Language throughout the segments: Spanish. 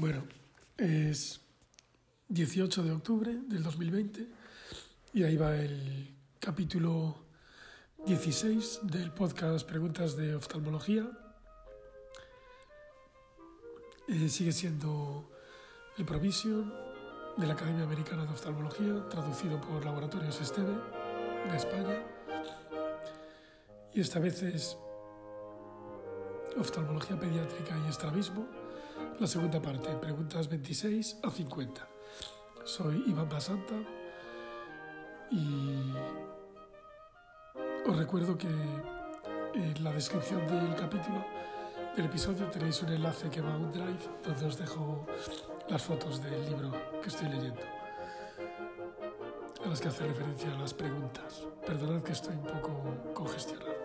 Bueno, es 18 de octubre del 2020 y ahí va el capítulo 16 del podcast Preguntas de Oftalmología. Eh, sigue siendo el Provision de la Academia Americana de Oftalmología, traducido por Laboratorios Esteve de España. Y esta vez es oftalmología pediátrica y estrabismo la segunda parte, preguntas 26 a 50. Soy Iván Basanta y os recuerdo que en la descripción del capítulo del episodio tenéis un enlace que va a un drive donde os dejo las fotos del libro que estoy leyendo, a las que hace referencia a las preguntas. Perdonad que estoy un poco congestionado.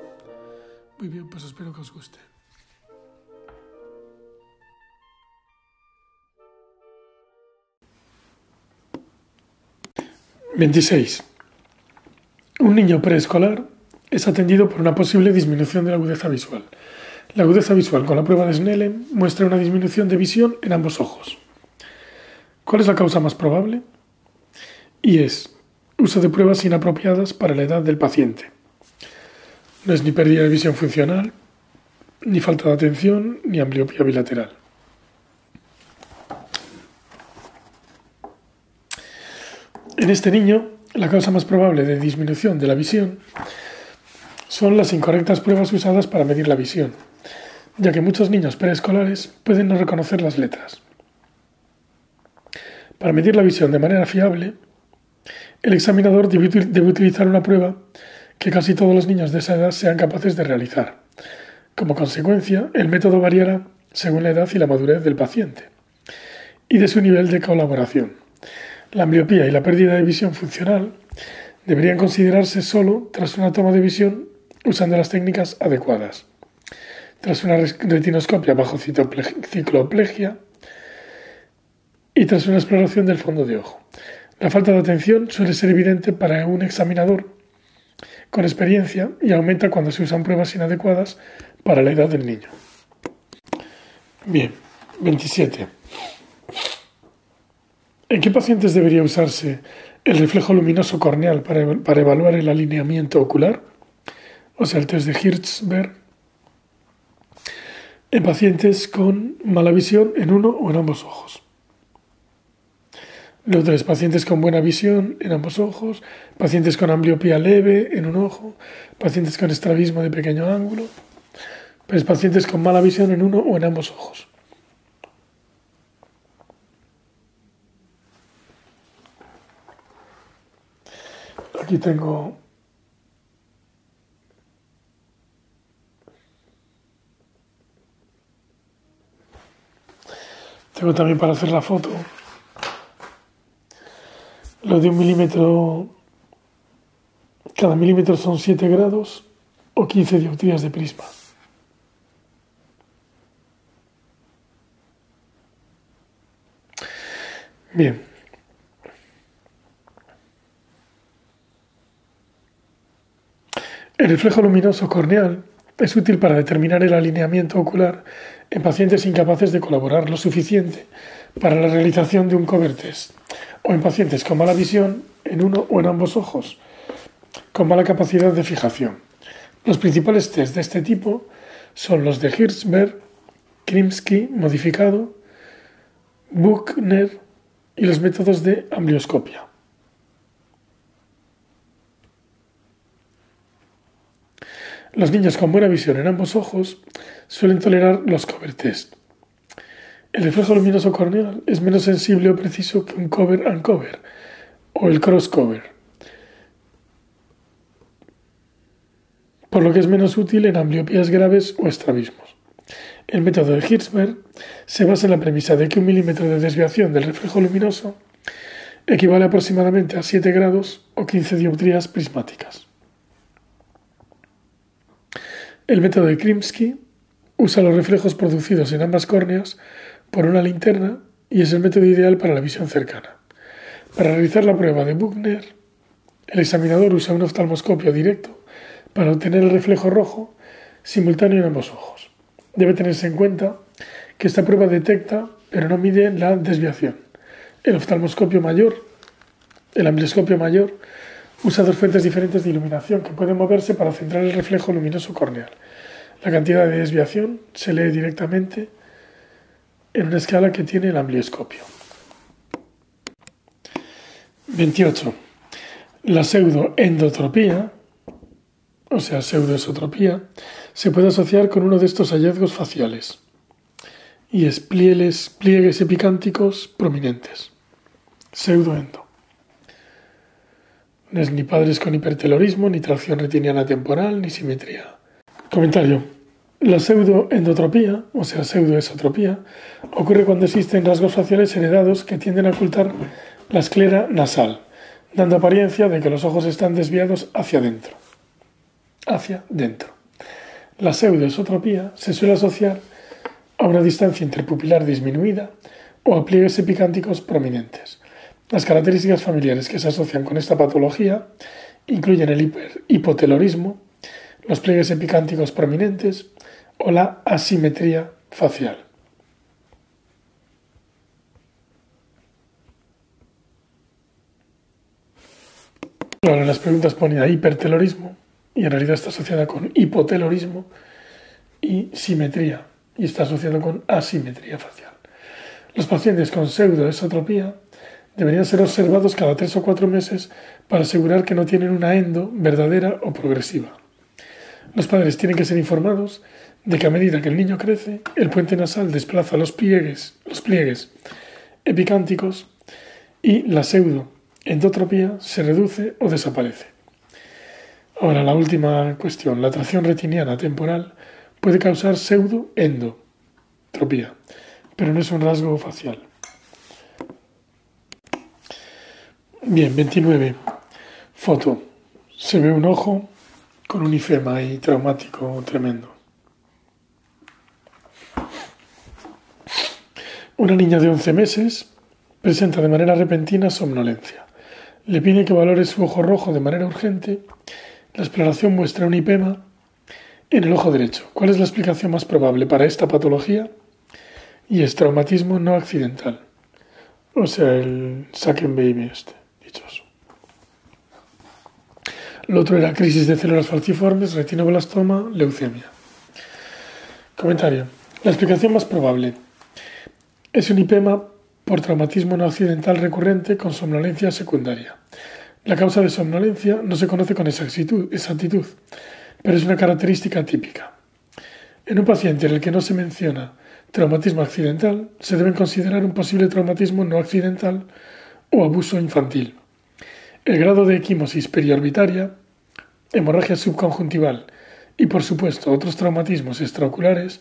Muy bien, pues espero que os guste. 26. Un niño preescolar es atendido por una posible disminución de la agudeza visual. La agudeza visual con la prueba de Snellen muestra una disminución de visión en ambos ojos. ¿Cuál es la causa más probable? Y es uso de pruebas inapropiadas para la edad del paciente. No es ni pérdida de visión funcional, ni falta de atención, ni ambliopía bilateral. En este niño, la causa más probable de disminución de la visión son las incorrectas pruebas usadas para medir la visión, ya que muchos niños preescolares pueden no reconocer las letras. Para medir la visión de manera fiable, el examinador debe utilizar una prueba que casi todos los niños de esa edad sean capaces de realizar. Como consecuencia, el método variará según la edad y la madurez del paciente y de su nivel de colaboración. La miopía y la pérdida de visión funcional deberían considerarse solo tras una toma de visión usando las técnicas adecuadas. Tras una retinoscopia bajo cicloplegia y tras una exploración del fondo de ojo. La falta de atención suele ser evidente para un examinador con experiencia y aumenta cuando se usan pruebas inadecuadas para la edad del niño. Bien, 27. ¿En qué pacientes debería usarse el reflejo luminoso corneal para, evaluar el alineamiento ocular? O sea, el test de Hirschberg. En pacientes con mala visión en uno o en ambos ojos. Los tres, pacientes con buena visión en ambos ojos, pacientes con ambliopía leve en un ojo, pacientes con estrabismo de pequeño ángulo, pues pacientes con mala visión en uno o en ambos ojos. Aquí tengo Tengo también para hacer la foto lo de un milímetro, cada milímetro son 7 grados o 15 dioptrías de prisma. Bien. El reflejo luminoso corneal es útil para determinar el alineamiento ocular en pacientes incapaces de colaborar lo suficiente para la realización de un cover test o en pacientes con mala visión en uno o en ambos ojos, con mala capacidad de fijación. Los principales test de este tipo son los de Hirschberg, Krimsky modificado, Buchner y los métodos de amblioscopia. Los niños con buena visión en ambos ojos suelen tolerar los cover test. El reflejo luminoso corneal es menos sensible o preciso que un cover and cover o el cross cover, por lo que es menos útil en ambliopías graves o estrabismos. El método de Hirschberg se basa en la premisa de que un milímetro de desviación del reflejo luminoso equivale aproximadamente a 7 grados o 15 dioptrías prismáticas. El método de Krimsky usa los reflejos producidos en ambas córneas por una linterna y es el método ideal para la visión cercana. Para realizar la prueba de Buchner, el examinador usa un oftalmoscopio directo para obtener el reflejo rojo simultáneo en ambos ojos. Debe tenerse en cuenta que esta prueba detecta pero no mide la desviación. El oftalmoscopio mayor, el amblioscopio mayor, usa dos fuentes diferentes de iluminación que pueden moverse para centrar el reflejo luminoso corneal. La cantidad de desviación se lee directamente en una escala que tiene el amblioscopio. 28. La pseudoendotropía, o sea, pseudoesotropía, se puede asociar con uno de estos hallazgos faciales y es pliegues epicánticos prominentes. Pseudoendo. Ni padres con hipertelorismo, ni tracción retiniana temporal, ni simetría. Comentario. La pseudoendotropía, o sea, pseudoesotropía, ocurre cuando existen rasgos faciales heredados que tienden a ocultar la esclera nasal, dando apariencia de que los ojos están desviados hacia adentro. Hacia dentro. La pseudoesotropía se suele asociar a una distancia interpupilar disminuida o a pliegues epicánticos prominentes. Las características familiares que se asocian con esta patología incluyen el hipotelorismo, los pliegues epicánticos prominentes o la asimetría facial. en las preguntas ponía hipertelorismo y en realidad está asociada con hipotelorismo y simetría y está asociado con asimetría facial. Los pacientes con pseudoesotropía deberían ser observados cada tres o cuatro meses para asegurar que no tienen una endo verdadera o progresiva. Los padres tienen que ser informados de que a medida que el niño crece, el puente nasal desplaza los pliegues, los pliegues epicánticos y la pseudoendotropía se reduce o desaparece. Ahora, la última cuestión. La atracción retiniana temporal puede causar pseudoendotropía, pero no es un rasgo facial. Bien, 29. Foto. Se ve un ojo con un ifema y traumático tremendo. Una niña de 11 meses presenta de manera repentina somnolencia. Le pide que valore su ojo rojo de manera urgente. La exploración muestra un hipema en el ojo derecho. ¿Cuál es la explicación más probable para esta patología? Y es traumatismo no accidental. O sea, el baby este, Lo otro era crisis de células falciformes, retinoblastoma, leucemia. Comentario. La explicación más probable es un hipema por traumatismo no accidental recurrente con somnolencia secundaria. La causa de somnolencia no se conoce con exactitud, pero es una característica típica. En un paciente en el que no se menciona traumatismo accidental, se debe considerar un posible traumatismo no accidental o abuso infantil. El grado de equimosis periorbitaria, hemorragia subconjuntival y, por supuesto, otros traumatismos extraoculares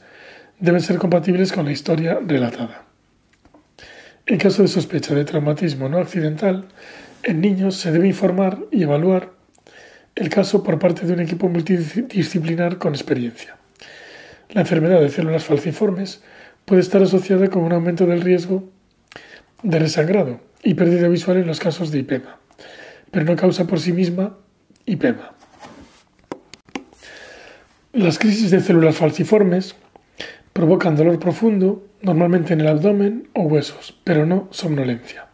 deben ser compatibles con la historia relatada. En caso de sospecha de traumatismo no accidental, en niños se debe informar y evaluar el caso por parte de un equipo multidisciplinar con experiencia. La enfermedad de células falciformes puede estar asociada con un aumento del riesgo de resangrado y pérdida visual en los casos de IPEMA, pero no causa por sí misma IPEMA. Las crisis de células falciformes provocan dolor profundo, normalmente en el abdomen o huesos, pero no somnolencia.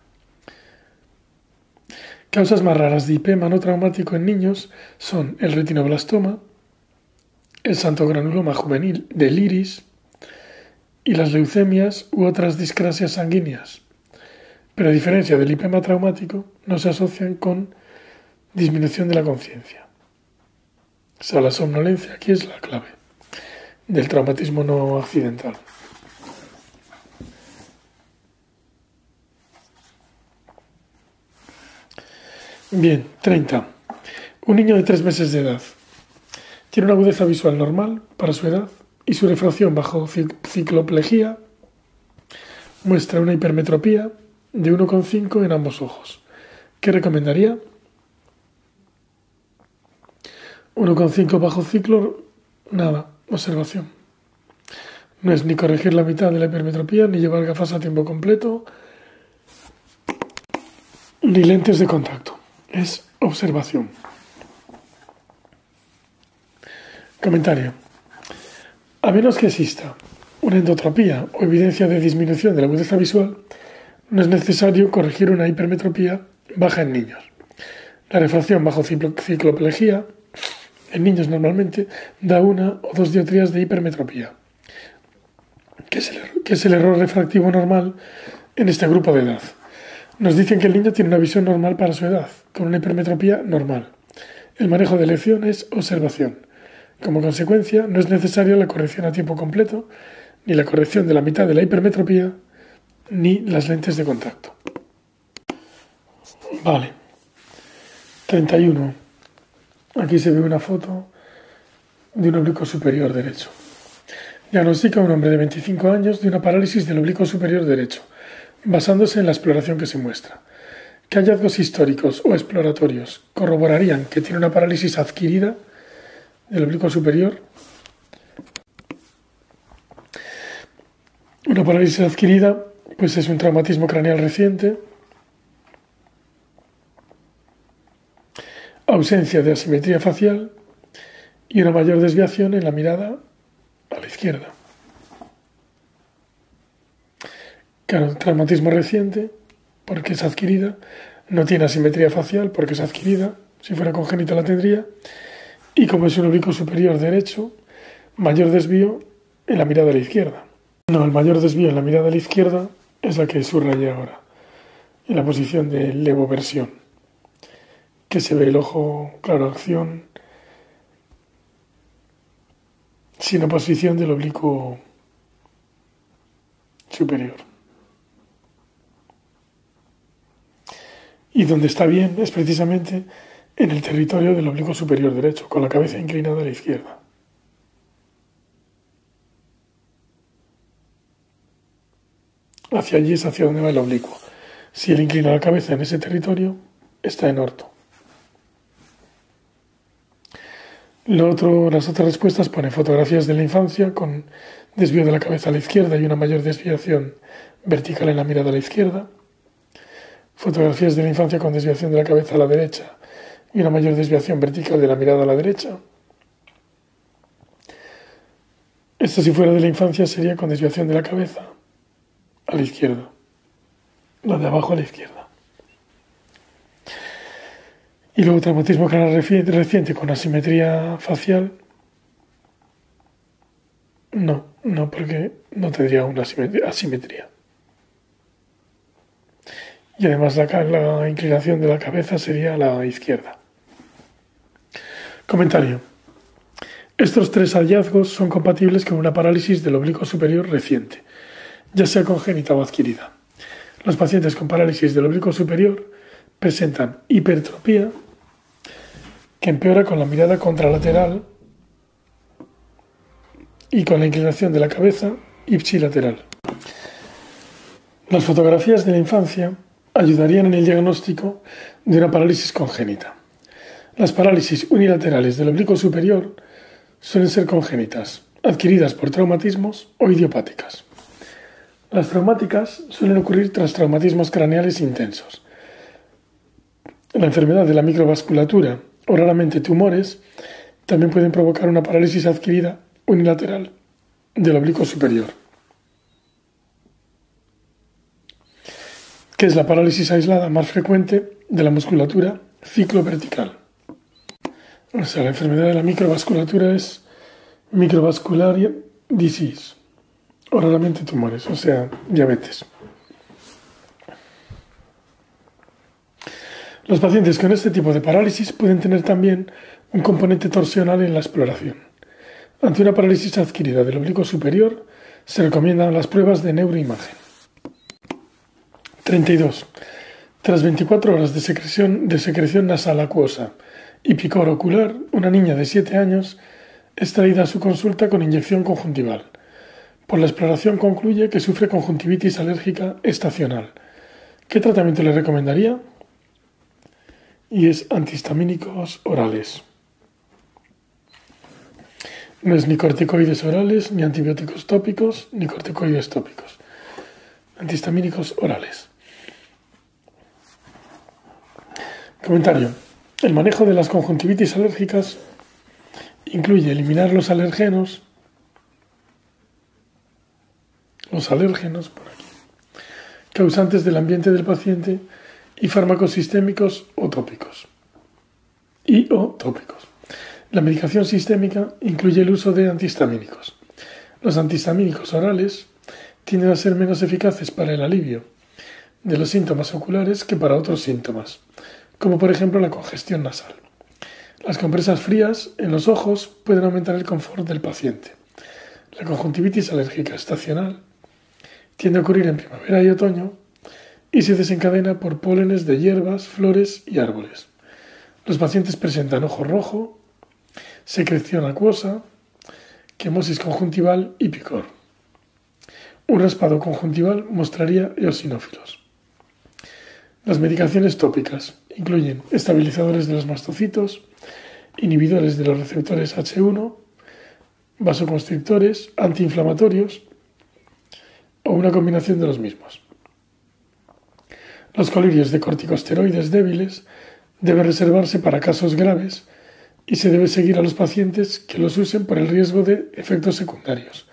Causas más raras de IP traumático en niños son el retinoblastoma, el santogranuloma juvenil del iris y las leucemias u otras discrasias sanguíneas. Pero a diferencia del IPEMA traumático, no se asocian con disminución de la conciencia. O sea, la somnolencia aquí es la clave del traumatismo no accidental. Bien, 30. Un niño de 3 meses de edad. Tiene una agudeza visual normal para su edad y su refracción bajo cicloplegía muestra una hipermetropía de 1,5 en ambos ojos. ¿Qué recomendaría? 1,5 bajo ciclo, nada, observación. No es ni corregir la mitad de la hipermetropía, ni llevar gafas a tiempo completo, ni lentes de contacto es observación. Comentario. A menos que exista una endotropía o evidencia de disminución de la agudeza visual, no es necesario corregir una hipermetropía baja en niños. La refracción bajo cicloplegia en niños normalmente da una o dos dioptrías de hipermetropía, que es, el, error refractivo normal en este grupo de edad. Nos dicen que el niño tiene una visión normal para su edad, con una hipermetropía normal. El manejo de lección es observación. Como consecuencia, no es necesaria la corrección a tiempo completo, ni la corrección de la mitad de la hipermetropía, ni las lentes de contacto. Vale. 31. Aquí se ve una foto de un oblicuo superior derecho. Diagnostica a un hombre de 25 años de una parálisis del oblicuo superior derecho, basándose en la exploración que se muestra. ¿Qué hallazgos históricos o exploratorios corroborarían que tiene una parálisis adquirida del oblicuo superior? Una parálisis adquirida pues es un traumatismo craneal reciente, ausencia de asimetría facial y una mayor desviación en la mirada a la izquierda. Claro, traumatismo reciente, porque es adquirida, no tiene asimetría facial, porque es adquirida, si fuera congénita la tendría, y como es un oblicuo superior derecho, mayor desvío en la mirada a la izquierda. No, el mayor desvío en la mirada a la izquierda es la que subrayé ahora, en la posición de levoversión que se ve el ojo, claro, acción, sin oposición del oblicuo superior. Y donde está bien es precisamente en el territorio del oblicuo superior derecho, con la cabeza inclinada a la izquierda. Hacia allí es hacia donde va el oblicuo. Si él inclina la cabeza en ese territorio, está en orto. las otras respuestas ponen fotografías de la infancia con desvío de la cabeza a la izquierda y una mayor desviación vertical en la mirada a la izquierda. Fotografías de la infancia con desviación de la cabeza a la derecha y una mayor desviación vertical de la mirada a la derecha. Esto si fuera de la infancia sería con desviación de la cabeza a la izquierda. La de abajo a la izquierda. Y luego traumatismo canal reciente con asimetría facial. No, no, porque no tendría una asimetría. Y además la, la inclinación de la cabeza sería a la izquierda. Comentario. Estos tres hallazgos son compatibles con una parálisis del oblicuo superior reciente, ya sea congénita o adquirida. Los pacientes con parálisis del oblicuo superior presentan hipertropía que empeora con la mirada contralateral y con la inclinación de la cabeza ipsilateral. Las fotografías de la infancia ayudarían en el diagnóstico de una parálisis congénita. Las parálisis unilaterales del oblicuo superior suelen ser congénitas, adquiridas por traumatismos o idiopáticas. Las traumáticas suelen ocurrir tras traumatismos craneales intensos. La enfermedad de la microvasculatura o raramente tumores, también pueden provocar una parálisis adquirida unilateral del oblicuo superior, que es la parálisis aislada más frecuente de la musculatura ciclovertical. O sea, la enfermedad de la microvasculatura es microvascular disease, o raramente tumores, o sea, diabetes. Los pacientes con este tipo de parálisis pueden tener también un componente torsional en la exploración. Ante una parálisis adquirida del oblicuo superior, se recomiendan las pruebas de neuroimagen. 32. Tras 24 horas de secreción, de secreción nasal acuosa y picor ocular, una niña de 7 años es traída a su consulta con inyección conjuntival. Por la exploración concluye que sufre conjuntivitis alérgica estacional. ¿Qué tratamiento le recomendaría? y es antihistamínicos orales. No es ni corticoides orales, ni antibióticos tópicos, ni corticoides tópicos. Antihistamínicos orales. Comentario. El manejo de las conjuntivitis alérgicas incluye eliminar los alergenos los alérgenos, por aquí, causantes del ambiente del paciente y fármacos sistémicos o tópicos. Y o tópicos. La medicación sistémica incluye el uso de antihistamínicos. Los antihistamínicos orales tienden a ser menos eficaces para el alivio de los síntomas oculares que para otros síntomas, como por ejemplo la congestión nasal. Las compresas frías en los ojos pueden aumentar el confort del paciente. La conjuntivitis alérgica estacional tiende a ocurrir en primavera y otoño y se desencadena por pólenes de hierbas, flores y árboles. Los pacientes presentan ojo rojo, secreción acuosa, quemosis conjuntival y picor. Un raspado conjuntival mostraría eosinófilos. Las medicaciones tópicas incluyen estabilizadores de los mastocitos, inhibidores de los receptores H1, vasoconstrictores, antiinflamatorios o una combinación de los mismos. Los colirios de corticosteroides débiles deben reservarse para casos graves y se debe seguir a los pacientes que los usen por el riesgo de efectos secundarios,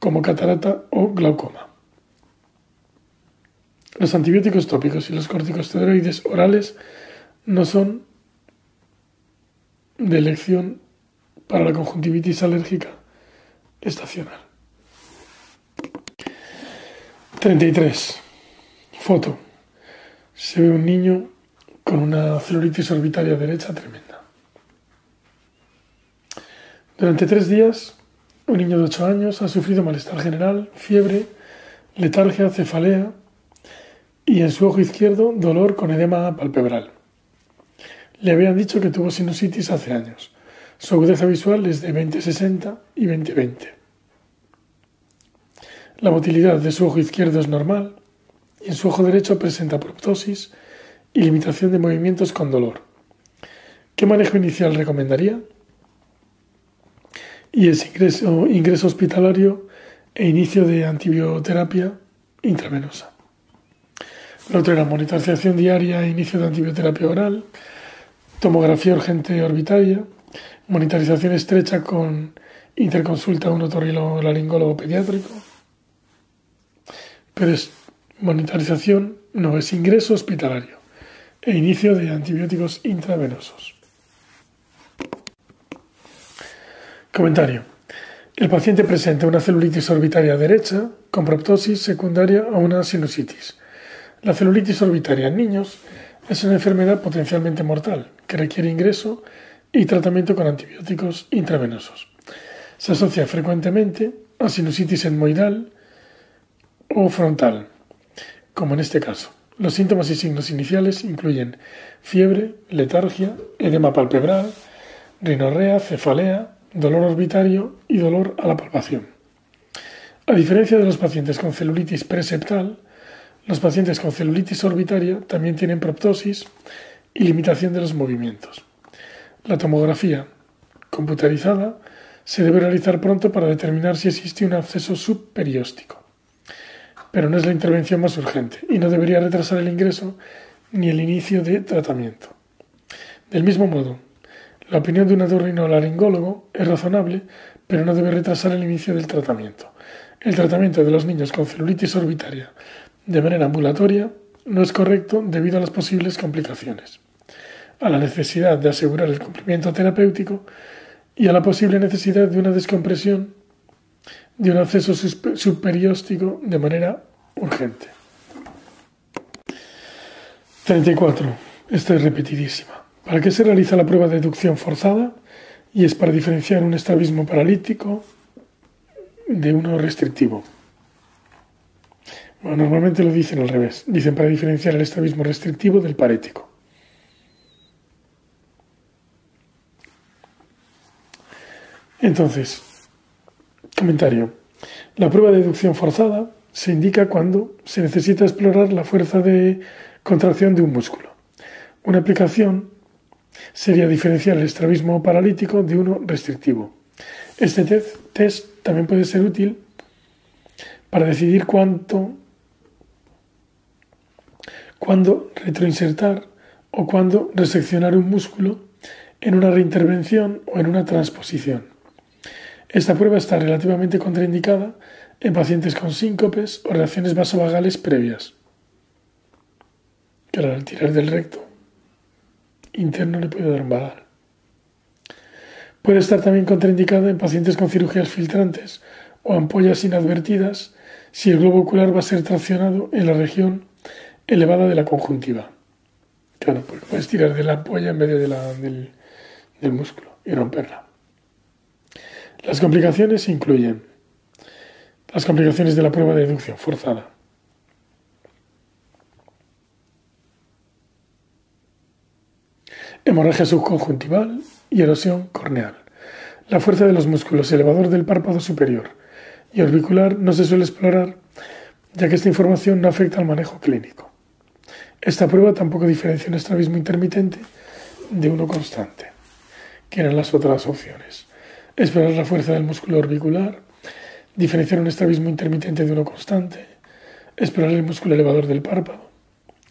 como catarata o glaucoma. Los antibióticos tópicos y los corticosteroides orales no son de elección para la conjuntivitis alérgica estacional. 33. Foto. Se ve un niño con una celulitis orbitaria derecha tremenda. Durante tres días, un niño de 8 años ha sufrido malestar general, fiebre, letargia, cefalea y en su ojo izquierdo dolor con edema palpebral. Le habían dicho que tuvo sinusitis hace años. Su agudeza visual es de 20-60 y 20-20. La motilidad de su ojo izquierdo es normal y en su ojo derecho presenta proptosis y limitación de movimientos con dolor. ¿Qué manejo inicial recomendaría? Y es ingreso, hospitalario e inicio de antibioterapia intravenosa. La otra era monitorización diaria e inicio de antibioterapia oral, tomografía urgente orbitaria, monitorización estrecha con interconsulta a un otorrinolaringólogo pediátrico. Pero es monitorización, no es ingreso hospitalario e inicio de antibióticos intravenosos. Comentario. El paciente presenta una celulitis orbitaria derecha con proptosis secundaria a una sinusitis. La celulitis orbitaria en niños es una enfermedad potencialmente mortal que requiere ingreso y tratamiento con antibióticos intravenosos. Se asocia frecuentemente a sinusitis etmoidal o frontal, como en este caso. Los síntomas y signos iniciales incluyen fiebre, letargia, edema palpebral, rinorrea, cefalea, dolor orbitario y dolor a la palpación. A diferencia de los pacientes con celulitis preseptal, los pacientes con celulitis orbitaria también tienen proptosis y limitación de los movimientos. La tomografía computarizada se debe realizar pronto para determinar si existe un absceso subperióstico. Pero no es la intervención más urgente y no debería retrasar el ingreso ni el inicio de tratamiento. Del mismo modo, la opinión de un otorrinolaringólogo es razonable, pero no debe retrasar el inicio del tratamiento. El tratamiento de los niños con celulitis orbitaria de manera ambulatoria no es correcto debido a las posibles complicaciones, a la necesidad de asegurar el cumplimiento terapéutico y a la posible necesidad de una descompresión de un acceso subperióstico de manera urgente. 34. Esta es repetidísima. ¿Para qué se realiza la prueba de deducción forzada? Y es para diferenciar un estrabismo paralítico de uno restrictivo normalmente lo dicen al revés. Dicen para diferenciar el estrabismo restrictivo del parético. Entonces, comentario. La prueba de deducción forzada se indica cuando se necesita explorar la fuerza de contracción de un músculo. Una aplicación sería diferenciar el estrabismo paralítico de uno restrictivo. Este test también puede ser útil para decidir cuándo retroinsertar o cuándo reseccionar un músculo en una reintervención o en una transposición. Esta prueba está relativamente contraindicada en pacientes con síncopes o reacciones vasovagales previas. Claro, al tirar del recto interno le puede dar un vagal. Puede estar también contraindicada en pacientes con cirugías filtrantes o ampollas inadvertidas si el globo ocular va a ser traccionado en la región elevada de la conjuntiva. Claro, porque puedes tirar de la ampolla en vez de del músculo y romperla. Las complicaciones incluyen las complicaciones de la prueba de deducción forzada. Hemorragia subconjuntival y erosión corneal. La fuerza de los músculos elevador del párpado superior y orbicular no se suele explorar ya que esta información no afecta al manejo clínico. Esta prueba tampoco diferencia un estrabismo intermitente de uno constante, que eran las otras opciones. Explorar la fuerza del músculo orbicular, diferenciar un estrabismo intermitente de uno constante, explorar el músculo elevador del párpado,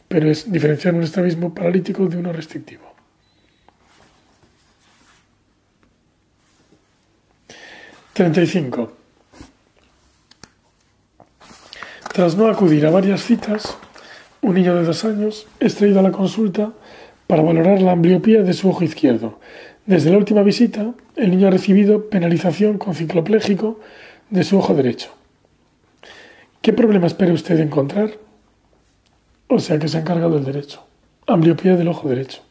pero es diferenciar un estrabismo paralítico de uno restrictivo. 35. Tras no acudir a varias citas, un niño de dos años es traído a la consulta para valorar la ambliopía de su ojo izquierdo. Desde la última visita, el niño ha recibido penalización con ciclopléjico de su ojo derecho. ¿Qué problema espera usted encontrar? O sea que se ha encargado el derecho. Ambliopía del ojo derecho.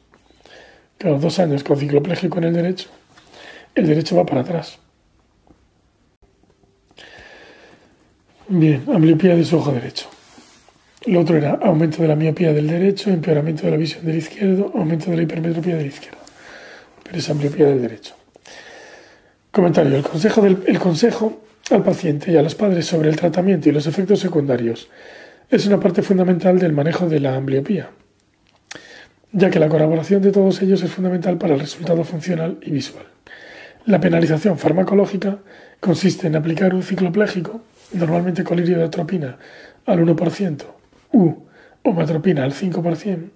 Claro, dos años con ciclopléjico en el derecho. El derecho va para atrás. Bien, ambliopía de su ojo derecho. Lo otro era aumento de la miopía del derecho, empeoramiento de la visión del izquierdo, aumento de la hipermetropía del izquierdo. Pero es ambliopía del derecho. Comentario. El consejo, del, el consejo al paciente y a los padres sobre el tratamiento y los efectos secundarios es una parte fundamental del manejo de la ambliopía, ya que la colaboración de todos ellos es fundamental para el resultado funcional y visual. La penalización farmacológica consiste en aplicar un ciclopléjico normalmente colirio de atropina al 1% u homatropina al 5%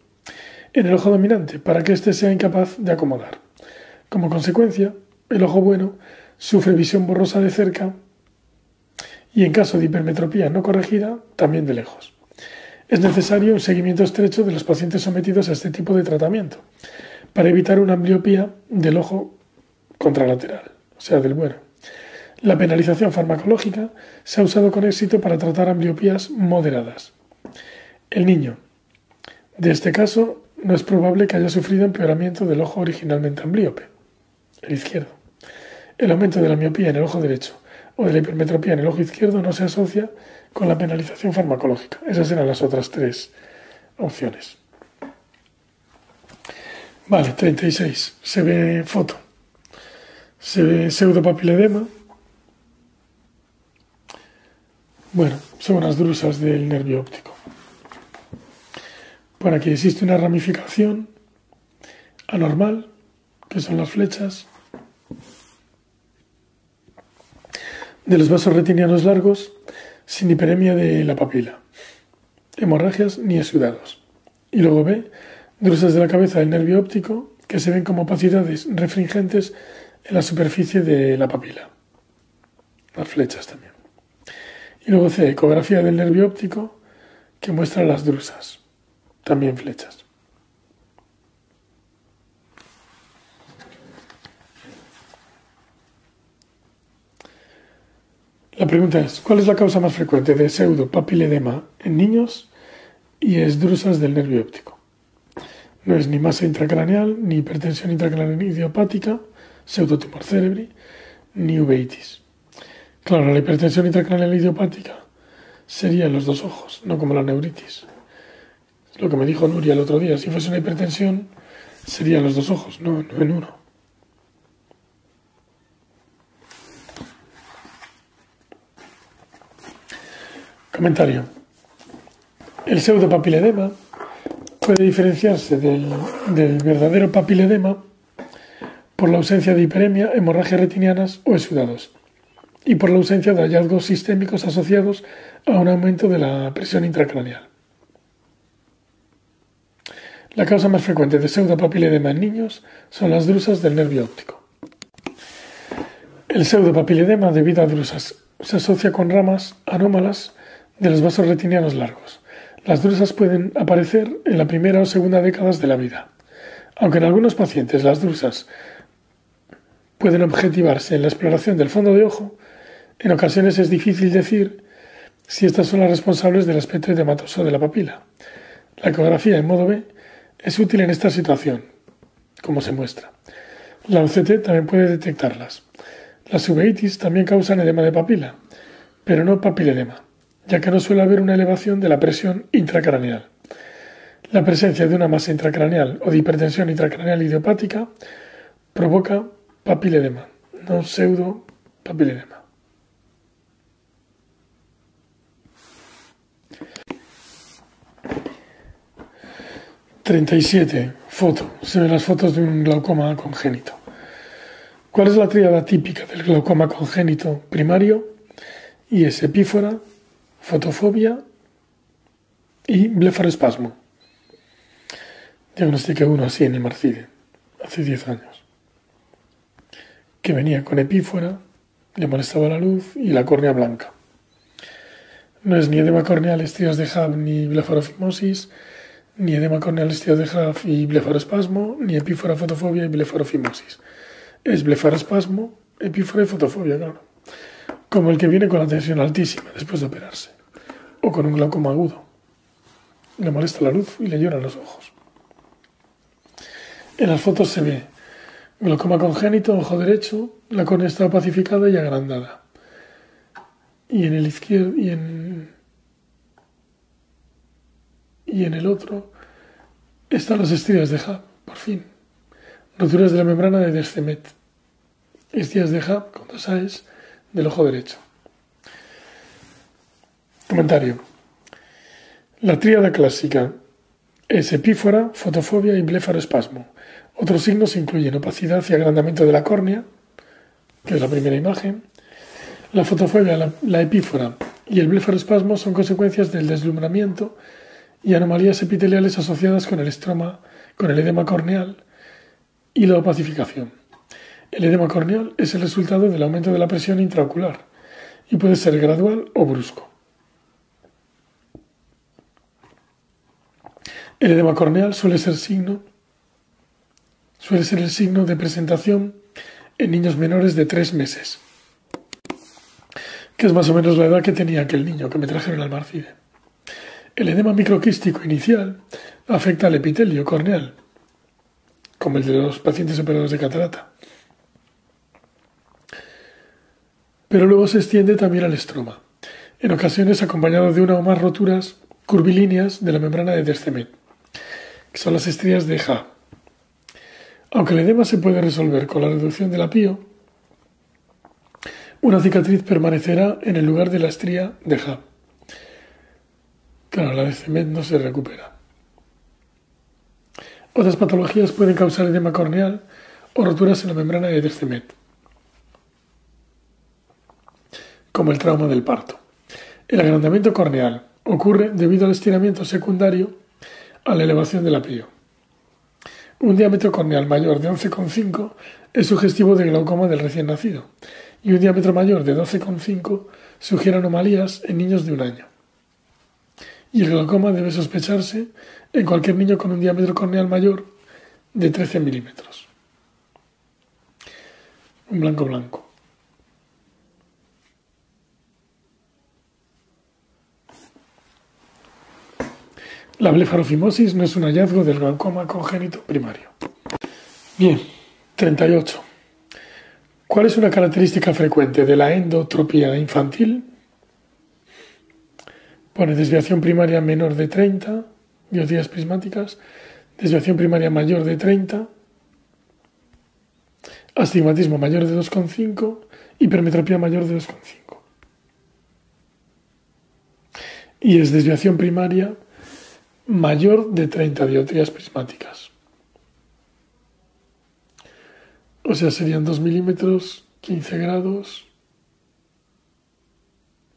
en el ojo dominante para que éste sea incapaz de acomodar. Como consecuencia, el ojo bueno sufre visión borrosa de cerca y en caso de hipermetropía no corregida, también de lejos. Es necesario un seguimiento estrecho de los pacientes sometidos a este tipo de tratamiento para evitar una ambliopía del ojo contralateral, o sea, del bueno. La penalización farmacológica se ha usado con éxito para tratar ambliopías moderadas. El niño. De este caso, no es probable que haya sufrido empeoramiento del ojo originalmente amblíope, el izquierdo. El aumento de la miopía en el ojo derecho o de la hipermetropía en el ojo izquierdo no se asocia con la penalización farmacológica. Esas eran las otras tres opciones. Vale, 36. Se ve foto. Se ve pseudopapiledema Bueno, son unas drusas del nervio óptico. Por aquí existe una ramificación anormal, que son las flechas, de los vasos retinianos largos sin hiperemia de la papila, hemorragias ni exudados. Y luego ve drusas de la cabeza del nervio óptico que se ven como opacidades refringentes en la superficie de la papila. Las flechas también. Y luego C, ecografía del nervio óptico que muestra las drusas, también flechas. La pregunta es, ¿cuál es la causa más frecuente de pseudopapiledema en niños y esdrusas del nervio óptico? No es ni masa intracraneal, ni hipertensión intracraneal idiopática, pseudotumor cerebri, ni uveitis. Claro, la hipertensión intracraneal idiopática sería en los dos ojos, no como la neuritis. Lo que me dijo Nuria el otro día. Si fuese una hipertensión, sería en los dos ojos, no, no en uno. Comentario. El pseudopapiledema puede diferenciarse del, verdadero papiledema por la ausencia de hiperemia, hemorragias retinianas o exudados y por la ausencia de hallazgos sistémicos asociados a un aumento de la presión intracraneal. La causa más frecuente de pseudopapiledema en niños son las drusas del nervio óptico. El pseudopapiledema debido a drusas se asocia con ramas anómalas de los vasos retinianos largos. Las drusas pueden aparecer en la primera o segunda décadas de la vida. Aunque en algunos pacientes las drusas pueden objetivarse en la exploración del fondo de ojo, en ocasiones es difícil decir si estas son las responsables del aspecto edematoso de la papila. La ecografía en modo B es útil en esta situación, como se muestra. La OCT también puede detectarlas. Las uveitis también causan edema de papila, pero no papiledema, ya que no suele haber una elevación de la presión intracraneal. La presencia de una masa intracraneal o de hipertensión intracraneal idiopática provoca papiledema, no pseudo papiledema. ...37. Foto. Se ven las fotos de un glaucoma congénito. ¿Cuál es la tríada típica del glaucoma congénito primario? Y es epífora, fotofobia y blefaroespasmo. Diagnostiqué uno así en el Marcide, hace 10 años, que venía con epífora, le molestaba la luz y la córnea blanca. No es ni edema corneal, estrías de Hub ni blefarofimosis, ni edema corneal, estrías de Hub y blefaroespasmo, ni epífora, fotofobia y blefarofimosis es blefaroespasmo, epífora y fotofobia, claro. Como el que viene con la tensión altísima después de operarse. O con un glaucoma agudo. Le molesta la luz y le lloran los ojos. En las fotos se ve glaucoma congénito, ojo derecho, la córnea está pacificada y agrandada. Y en el izquierdo y en y en el otro están las estrellas de Hub, por fin. Roturas de la membrana de Descemet. Estías de Hub con dos del ojo derecho. Comentario. La tríada clásica es epífora, fotofobia y blefaroespasmo. Otros signos incluyen opacidad y agrandamiento de la córnea, que es la primera imagen. La fotofobia, la, la epífora y el blefaroespasmo son consecuencias del deslumbramiento y anomalías epiteliales asociadas con el estroma, con el edema corneal y la opacificación. El edema corneal es el resultado del aumento de la presión intraocular y puede ser gradual o brusco. El edema corneal suele ser el signo de presentación en niños menores de tres meses, que es más o menos la edad que tenía aquel niño que me trajeron al Marcide. El edema microquístico inicial afecta al epitelio corneal como el de los pacientes operados de catarata. Pero luego se extiende también al estroma, en ocasiones acompañado de una o más roturas curvilíneas de la membrana de Descemet, que son las estrías de Ja. Aunque el edema se puede resolver con la reducción del apío, una cicatriz permanecerá en el lugar de la estría de Ja. Claro, la de no se recupera. Otras patologías pueden causar edema corneal o roturas en la membrana de Descemet, como el trauma del parto. El agrandamiento corneal ocurre debido al estiramiento secundario a la elevación del apío. Un diámetro corneal mayor de 11,5 es sugestivo de glaucoma del recién nacido y un diámetro mayor de 12,5 sugiere anomalías en niños de un año. Y el glaucoma debe sospecharse en cualquier niño con un diámetro corneal mayor de 13 milímetros. Un blanco blanco. La blefarofimosis no es un hallazgo del glaucoma congénito primario. Bien, 38. ¿Cuál es una característica frecuente de la endotropía infantil? Pone desviación primaria menor de 30, dioptrías prismáticas, desviación primaria mayor de 30, astigmatismo mayor de 2,5, hipermetropía mayor de 2,5. Y es desviación primaria mayor de 30 dioptrías prismáticas. O sea, serían 2 milímetros, 15 grados,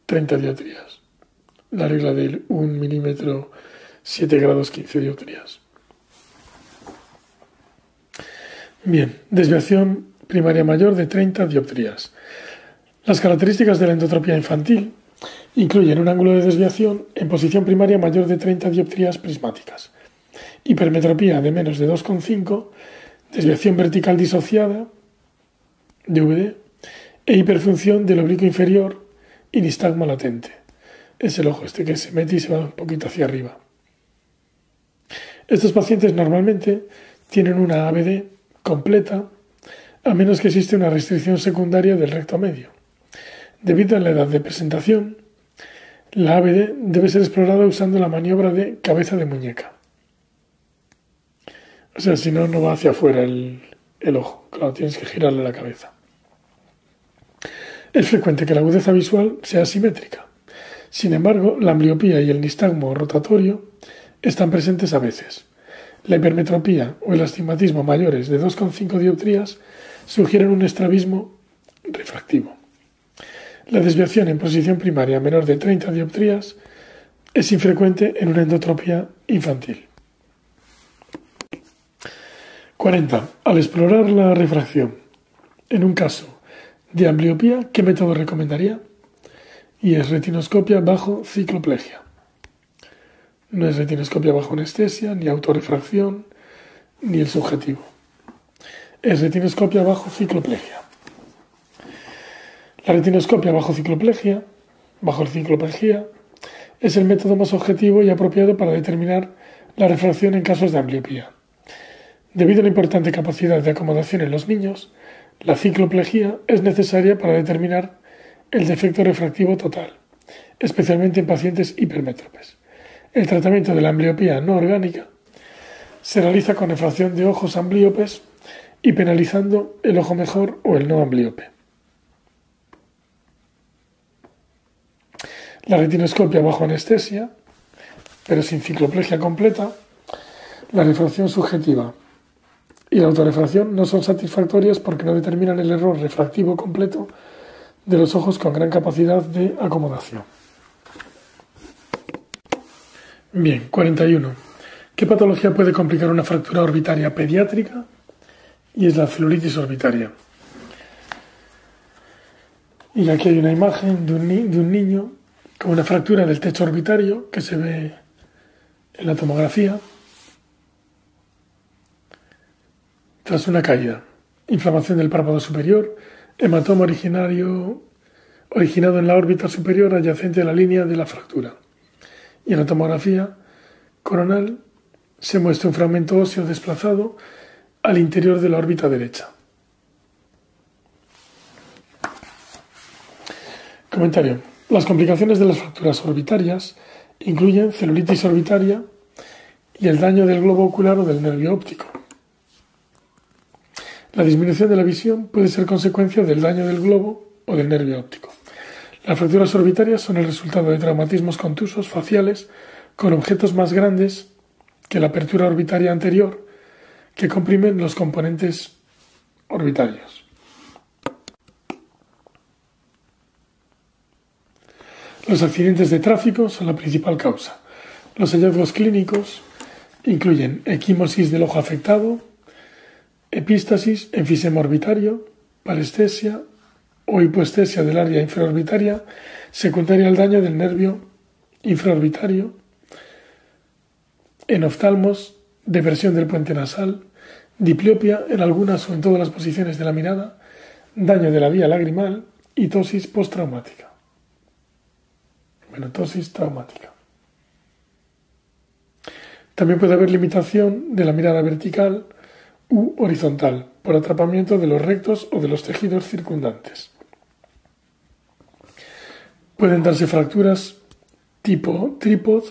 30 dioptrías. La regla del 1 milímetro 7 grados 15 dioptrías. Bien, desviación primaria mayor de 30 dioptrías. Las características de la endotropía infantil incluyen un ángulo de desviación en posición primaria mayor de 30 dioptrías prismáticas, hipermetropía de menos de 2,5, desviación vertical disociada, DVD, e hiperfunción del oblicuo inferior y nistagma latente. Es el ojo este que se mete y se va un poquito hacia arriba. Estos pacientes normalmente tienen una ABD completa a menos que existe una restricción secundaria del recto medio. Debido a la edad de presentación, la ABD debe ser explorada usando la maniobra de cabeza de muñeca. O sea, si no, no va hacia afuera el, ojo. Claro, tienes que girarle la cabeza. Es frecuente que la agudeza visual sea asimétrica. Sin embargo, la ambliopía y el nistagmo rotatorio están presentes a veces. La hipermetropía o el astigmatismo mayores de 2,5 dioptrías sugieren un estrabismo refractivo. La desviación en posición primaria menor de 30 dioptrías es infrecuente en una endotropía infantil. 40. Al explorar la refracción, en un caso de ambliopía, ¿qué método recomendaría? Y es retinoscopia bajo cicloplegia. No es retinoscopia bajo anestesia, ni autorrefracción, ni el subjetivo. Es retinoscopia bajo cicloplegia. La retinoscopia bajo cicloplegia, bajo cicloplegia, es el método más objetivo y apropiado para determinar la refracción en casos de ambliopía. Debido a la importante capacidad de acomodación en los niños, la cicloplegia es necesaria para determinar el defecto refractivo total, especialmente en pacientes hipermétropes. El tratamiento de la ambliopía no orgánica se realiza con refracción de ojos ambliopes y penalizando el ojo mejor o el no ambliope. La retinoscopia bajo anestesia, pero sin cicloplegia completa, la refracción subjetiva y la autorefracción no son satisfactorias porque no determinan el error refractivo completo de los ojos con gran capacidad de acomodación. Bien, 41. ¿Qué patología puede complicar una fractura orbitaria pediátrica? Y es la celulitis orbitaria. Y aquí hay una imagen de un niño con una fractura del techo orbitario que se ve en la tomografía tras una caída, inflamación del párpado superior, hematoma originario originado en la órbita superior adyacente a la línea de la fractura. Y en la tomografía coronal se muestra un fragmento óseo desplazado al interior de la órbita derecha. Comentario. Las complicaciones de las fracturas orbitarias incluyen celulitis orbitaria y el daño del globo ocular o del nervio óptico. La disminución de la visión puede ser consecuencia del daño del globo o del nervio óptico. Las fracturas orbitarias son el resultado de traumatismos contusos faciales con objetos más grandes que la apertura orbitaria anterior que comprimen los componentes orbitarios. Los accidentes de tráfico son la principal causa. Los hallazgos clínicos incluyen equimosis del ojo afectado, epístasis, enfisema orbitario, parestesia o hipoestesia del área infraorbitaria secundaria al daño del nervio infraorbitario, en oftalmos, depresión del puente nasal, diplopia en algunas o en todas las posiciones de la mirada, daño de la vía lagrimal y tosis postraumática traumática. También puede haber limitación de la mirada vertical u horizontal por atrapamiento de los rectos o de los tejidos circundantes. Pueden darse fracturas tipo trípod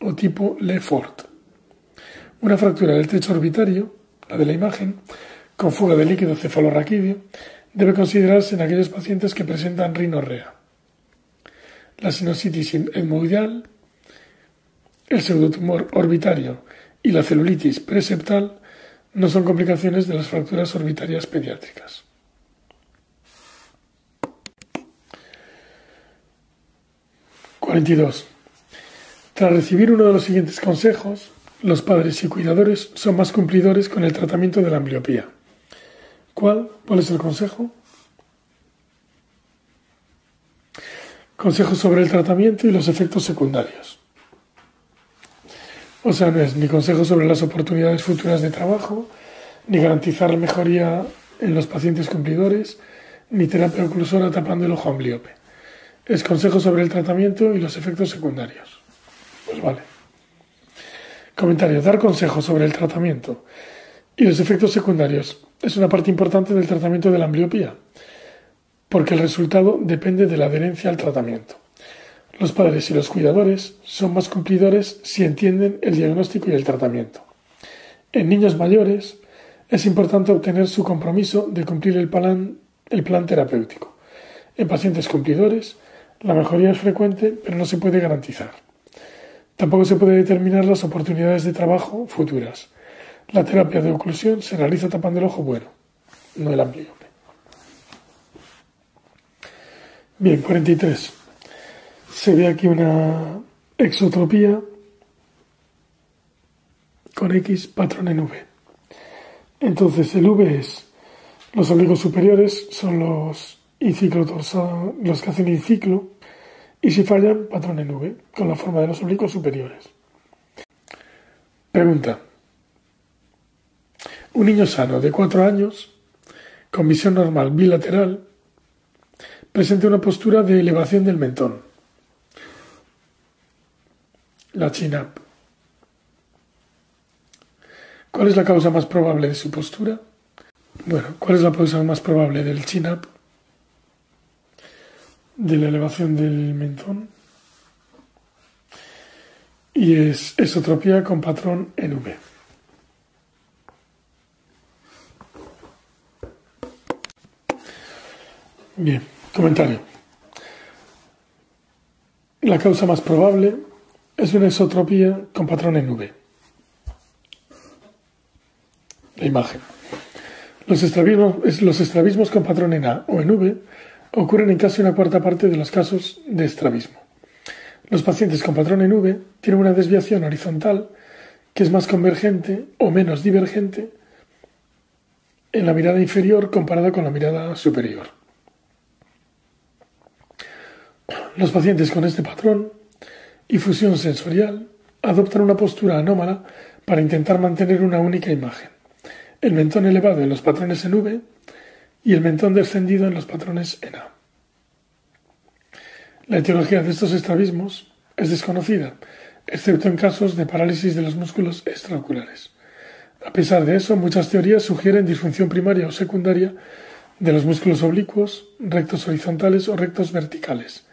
o tipo Lefort. Una fractura del techo orbitario, la de la imagen, con fuga de líquido cefalorraquídeo, debe considerarse en aquellos pacientes que presentan rinorrea la sinusitis hemorroidal, el pseudotumor orbitario y la celulitis preseptal no son complicaciones de las fracturas orbitarias pediátricas. ...42... Tras recibir uno de los siguientes consejos, los padres y cuidadores son más cumplidores con el tratamiento de la ambliopía. ¿Cuál? ¿Cuál es el consejo? Consejos sobre el tratamiento y los efectos secundarios. O sea, no es ni consejo sobre las oportunidades futuras de trabajo, ni garantizar mejoría en los pacientes cumplidores, ni terapia oclusora tapando el ojo ambliope. Es consejo sobre el tratamiento y los efectos secundarios. Pues vale. Comentario. Dar consejos sobre el tratamiento y los efectos secundarios es una parte importante del tratamiento de la ambliopía, porque el resultado depende de la adherencia al tratamiento. Los padres y los cuidadores son más cumplidores si entienden el diagnóstico y el tratamiento. En niños mayores es importante obtener su compromiso de cumplir el plan, terapéutico. En pacientes cumplidores, la mejoría es frecuente, pero no se puede garantizar. Tampoco se puede determinar las oportunidades de trabajo futuras. La terapia de oclusión se realiza tapando el ojo bueno, no el amplio. Bien, 43 se ve aquí una exotropía con X patrón en V. Entonces el V es los ombligos superiores, son los los que hacen el ciclo, y si fallan, patrón en V, con la forma de los ombligos superiores. Pregunta. Un niño sano de 4 años, con visión normal bilateral, presenta una postura de elevación del mentón la chin-up. ¿Cuál es la causa más probable de su postura? Bueno, ¿cuál es la causa más probable del chin-up? De la elevación del mentón. Y es esotropía con patrón en V. Bien, comentario. La causa más probable es una esotropía con patrón en V. La imagen. Los estrabismos, los estrabismos con patrón en A o en V ocurren en casi una cuarta parte de los casos de estrabismo. Los pacientes con patrón en V tienen una desviación horizontal que es más convergente o menos divergente en la mirada inferior comparada con la mirada superior. Los pacientes con este patrón y fusión sensorial adoptan una postura anómala para intentar mantener una única imagen. El mentón elevado en los patrones en V y el mentón descendido en los patrones en A. La etiología de estos estrabismos es desconocida, excepto en casos de parálisis de los músculos extraoculares. A pesar de eso, muchas teorías sugieren disfunción primaria o secundaria de los músculos oblicuos, rectos horizontales o rectos verticales,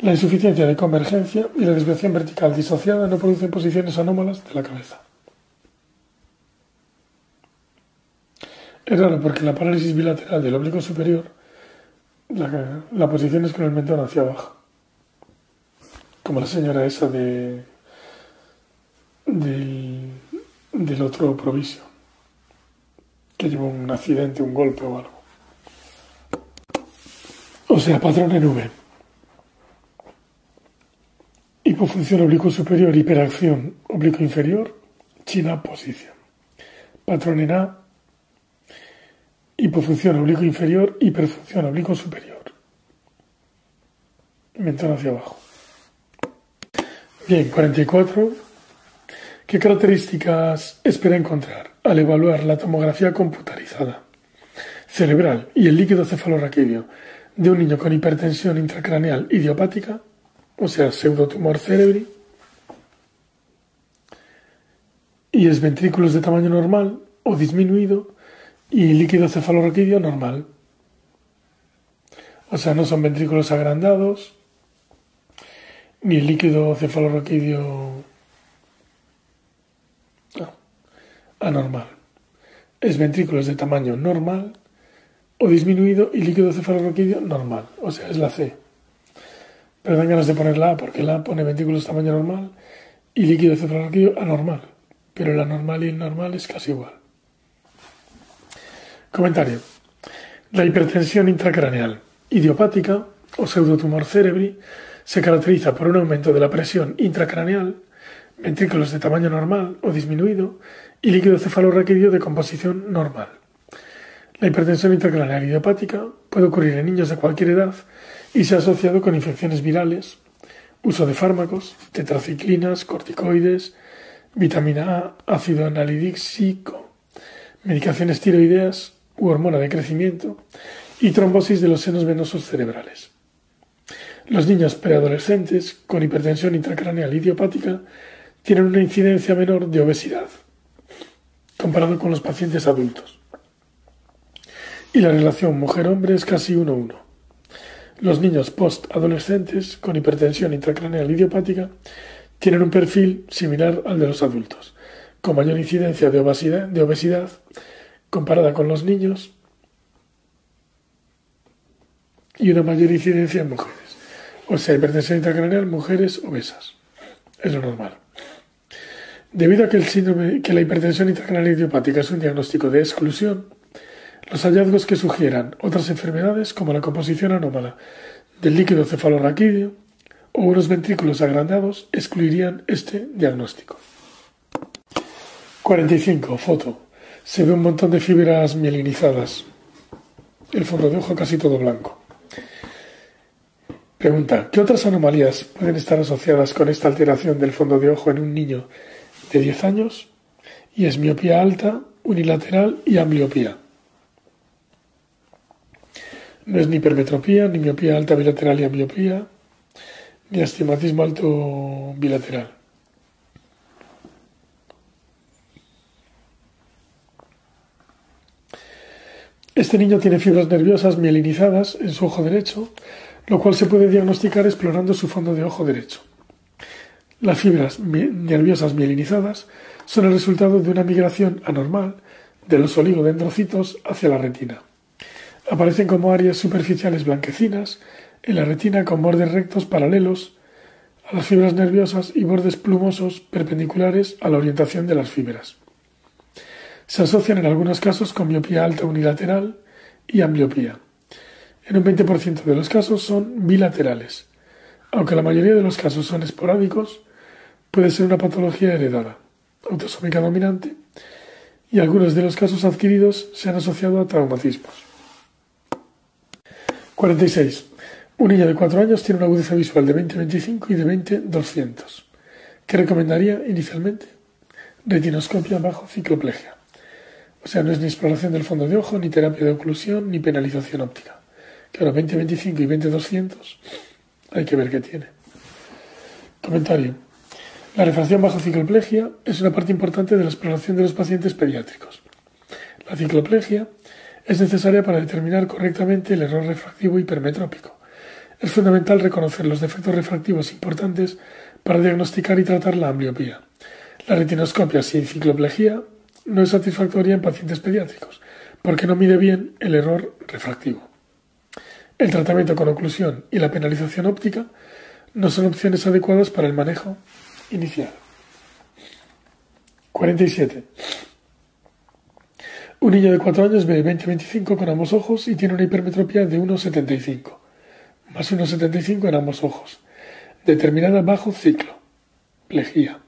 la insuficiencia de convergencia y la desviación vertical disociada no producen posiciones anómalas de la cabeza. Es raro porque la parálisis bilateral del oblicuo superior, la, posición es con el mentón hacia abajo. Como la señora esa de del, del otro provisio, que llevó un accidente, un golpe o algo. O sea, patrón en V. Hipofunción oblicuo superior, hiperacción oblicuo inferior, china posición. Patrón en A, hipofunción oblicuo inferior, hiperfunción oblicuo superior. Mentón hacia abajo. Bien, 44. ¿Qué características espera encontrar al evaluar la tomografía computarizada cerebral y el líquido cefalorraquídeo de un niño con hipertensión intracraneal idiopática o sea, pseudotumor cerebri, y es ventrículos de tamaño normal o disminuido y líquido cefalorraquídeo normal. O sea, no son ventrículos agrandados, ni líquido cefalorraquídeo anormal. Es ventrículos de tamaño normal o disminuido y líquido cefalorraquídeo normal. O sea, es la C. Pero dan ganas de poner la A porque la A pone ventrículos tamaño normal y líquido cefalorraquídeo anormal. Pero el anormal y el normal es casi igual. Comentario. La hipertensión intracraneal idiopática o pseudotumor cerebri se caracteriza por un aumento de la presión intracraneal, ventrículos de tamaño normal o disminuido y líquido cefalorraquídeo de composición normal. La hipertensión intracraneal idiopática puede ocurrir en niños de cualquier edad y se ha asociado con infecciones virales, uso de fármacos, tetraciclinas, corticoides, vitamina A, ácido analídico, medicaciones tiroideas u hormona de crecimiento y trombosis de los senos venosos cerebrales. Los niños preadolescentes con hipertensión intracraneal idiopática tienen una incidencia menor de obesidad comparado con los pacientes adultos. Y la relación mujer-hombre es casi 1-1. Los niños post-adolescentes con hipertensión intracraneal idiopática tienen un perfil similar al de los adultos, con mayor incidencia de obesidad, comparada con los niños y una mayor incidencia en mujeres. O sea, hipertensión intracraneal, mujeres obesas. Es lo normal. Debido a que el síndrome, que la hipertensión intracraneal idiopática es un diagnóstico de exclusión, los hallazgos que sugieran otras enfermedades como la composición anómala del líquido cefalorraquídeo o unos ventrículos agrandados excluirían este diagnóstico. 45. Foto. Se ve un montón de fibras mielinizadas. El fondo de ojo casi todo blanco. Pregunta. ¿Qué otras anomalías pueden estar asociadas con esta alteración del fondo de ojo en un niño de 10 años? Y es miopía alta, unilateral y ambliopía. No es ni hipermetropía, ni miopía alta bilateral y ambliopía, ni astigmatismo alto bilateral. Este niño tiene fibras nerviosas mielinizadas en su ojo derecho, lo cual se puede diagnosticar explorando su fondo de ojo derecho. Las fibras nerviosas mielinizadas son el resultado de una migración anormal de los oligodendrocitos hacia la retina. Aparecen como áreas superficiales blanquecinas en la retina con bordes rectos paralelos a las fibras nerviosas y bordes plumosos perpendiculares a la orientación de las fibras. Se asocian en algunos casos con miopía alta unilateral y ambliopía. En un 20% de los casos son bilaterales. Aunque la mayoría de los casos son esporádicos, puede ser una patología heredada, autosómica dominante, y algunos de los casos adquiridos se han asociado a traumatismos. 46. Un niño de 4 años tiene una agudeza visual de 20-25 y de 20-200. ¿Qué recomendaría inicialmente? Retinoscopia bajo cicloplegia. O sea, no es ni exploración del fondo de ojo, ni terapia de oclusión, ni penalización óptica. Claro, 20-25 y 20-200 hay que ver qué tiene. Comentario. La refracción bajo cicloplegia es una parte importante de la exploración de los pacientes pediátricos. La cicloplegia es necesaria para determinar correctamente el error refractivo hipermetrópico. Es fundamental reconocer los defectos refractivos importantes para diagnosticar y tratar la ambliopía. La retinoscopia sin cicloplegia no es satisfactoria en pacientes pediátricos, porque no mide bien el error refractivo. El tratamiento con oclusión y la penalización óptica no son opciones adecuadas para el manejo inicial. 47. Un niño de 4 años ve 20-25 con ambos ojos y tiene una hipermetropía de 1,75, más 1,75 en ambos ojos, determinada bajo ciclo, plejía.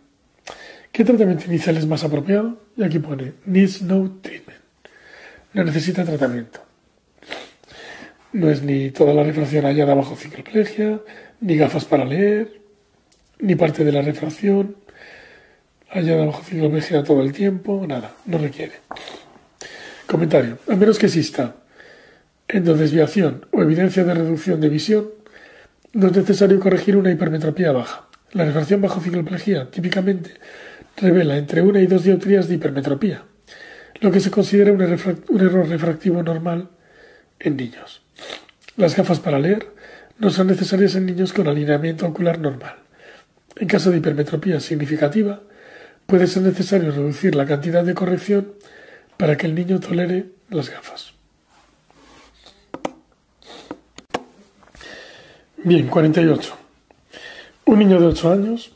¿Qué tratamiento inicial es más apropiado? Y aquí pone needs no treatment. No necesita tratamiento. No es ni toda la refracción hallada bajo cicloplegia, ni gafas para leer, ni parte de la refracción hallada bajo cicloplegia todo el tiempo, nada, no requiere. Comentario. A menos que exista endodesviación o evidencia de reducción de visión, no es necesario corregir una hipermetropía baja. La refracción bajo cicloplegia típicamente revela entre una y dos dioptrías de hipermetropía, lo que se considera un, error refractivo normal en niños. Las gafas para leer no son necesarias en niños con alineamiento ocular normal. En caso de hipermetropía significativa, puede ser necesario reducir la cantidad de corrección para que el niño tolere las gafas. Bien, 48. Un niño de 8 años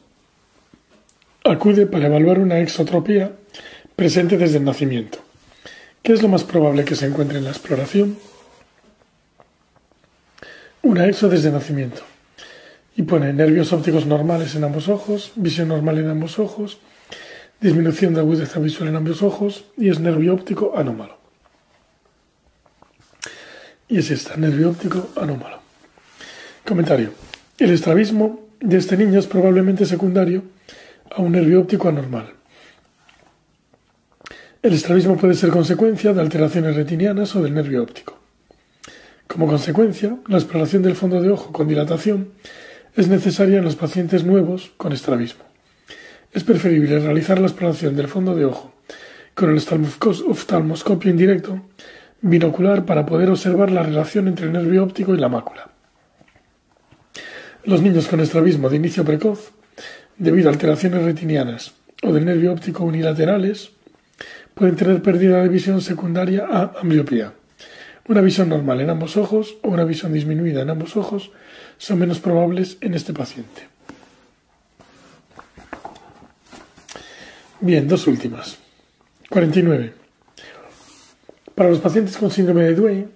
acude para evaluar una exotropía presente desde el nacimiento. ¿Qué es lo más probable que se encuentre en la exploración? Una exo desde nacimiento. Y pone nervios ópticos normales en ambos ojos, visión normal en ambos ojos, disminución de agudeza visual en ambos ojos y es nervio óptico anómalo. Y es esta, nervio óptico anómalo. Comentario. El estrabismo de este niño es probablemente secundario a un nervio óptico anormal. El estrabismo puede ser consecuencia de alteraciones retinianas o del nervio óptico. Como consecuencia, la exploración del fondo de ojo con dilatación es necesaria en los pacientes nuevos con estrabismo. Es preferible realizar la exploración del fondo de ojo con el oftalmoscopio indirecto binocular para poder observar la relación entre el nervio óptico y la mácula. Los niños con estrabismo de inicio precoz, debido a alteraciones retinianas o del nervio óptico unilaterales, pueden tener pérdida de visión secundaria a ambliopía. Una visión normal en ambos ojos o una visión disminuida en ambos ojos son menos probables en este paciente. Bien, dos últimas. 49. Para los pacientes con síndrome de Duane,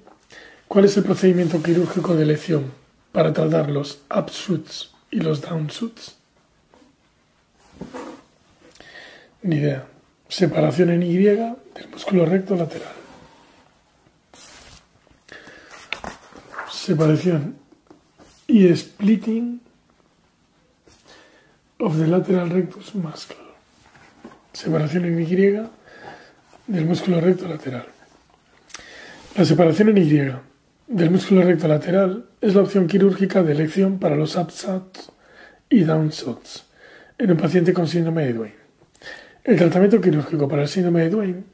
¿cuál es el procedimiento quirúrgico de elección para tratar los upshoots y los downshoots? Ni idea. Separación en Y del músculo recto lateral. Separación y splitting of the lateral rectus muscle. Separación en Y del músculo recto lateral. La separación en Y del músculo recto lateral es la opción quirúrgica de elección para los upshots y downshots en un paciente con síndrome de Duane. El tratamiento quirúrgico para el síndrome de Duane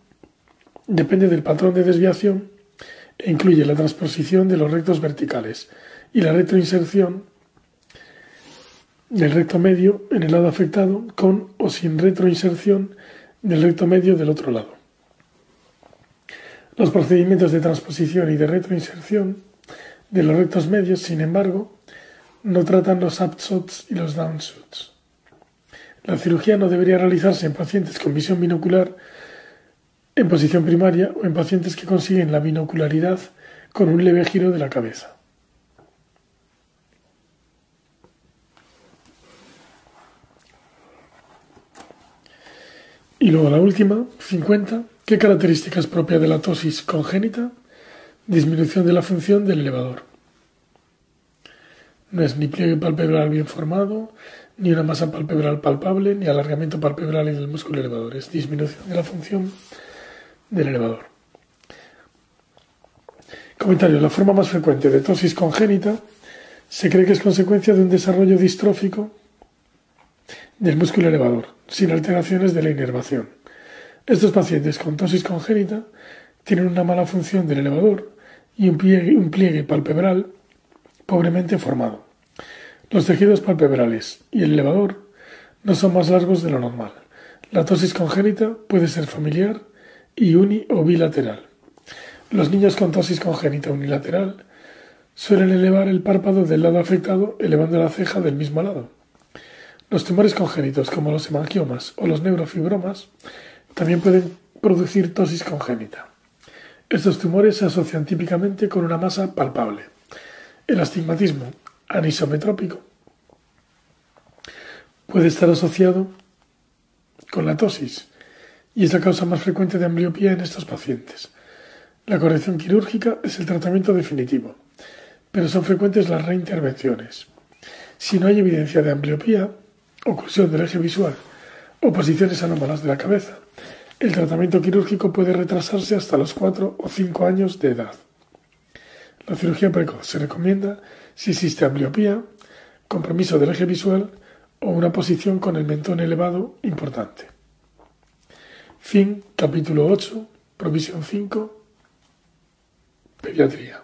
depende del patrón de desviación e incluye la transposición de los rectos verticales y la retroinserción del recto medio en el lado afectado con o sin retroinserción del recto medio del otro lado. Los procedimientos de transposición y de retroinserción de los rectos medios, sin embargo, no tratan los upshots y los downshots. La cirugía no debería realizarse en pacientes con visión binocular en posición primaria o en pacientes que consiguen la binocularidad con un leve giro de la cabeza. Y luego la última, 50. ¿Qué características propias de la tosis congénita? Disminución de la función del elevador. No es ni pliegue palpebral bien formado, ni una masa palpebral palpable, ni alargamiento palpebral y del músculo elevador. Es disminución de la función del elevador. Comentario. La forma más frecuente de tosis congénita se cree que es consecuencia de un desarrollo distrófico del músculo elevador, sin alteraciones de la inervación. Estos pacientes con tosis congénita tienen una mala función del elevador y un pliegue, palpebral pobremente formado. Los tejidos palpebrales y el elevador no son más largos de lo normal. La tosis congénita puede ser familiar y uni o bilateral. Los niños con tosis congénita unilateral suelen elevar el párpado del lado afectado elevando la ceja del mismo lado. Los tumores congénitos como los hemangiomas o los neurofibromas también pueden producir tosis congénita. Estos tumores se asocian típicamente con una masa palpable. El astigmatismo anisometrópico puede estar asociado con la tosis y es la causa más frecuente de ambliopía en estos pacientes. La corrección quirúrgica es el tratamiento definitivo, pero son frecuentes las reintervenciones. Si no hay evidencia de ambliopía, oclusión del eje visual o posiciones anómalas de la cabeza, el tratamiento quirúrgico puede retrasarse hasta los 4 o 5 años de edad. La cirugía precoz se recomienda si existe ambliopía, compromiso del eje visual o una posición con el mentón elevado importante. Fin, capítulo 8, provisión 5, pediatría.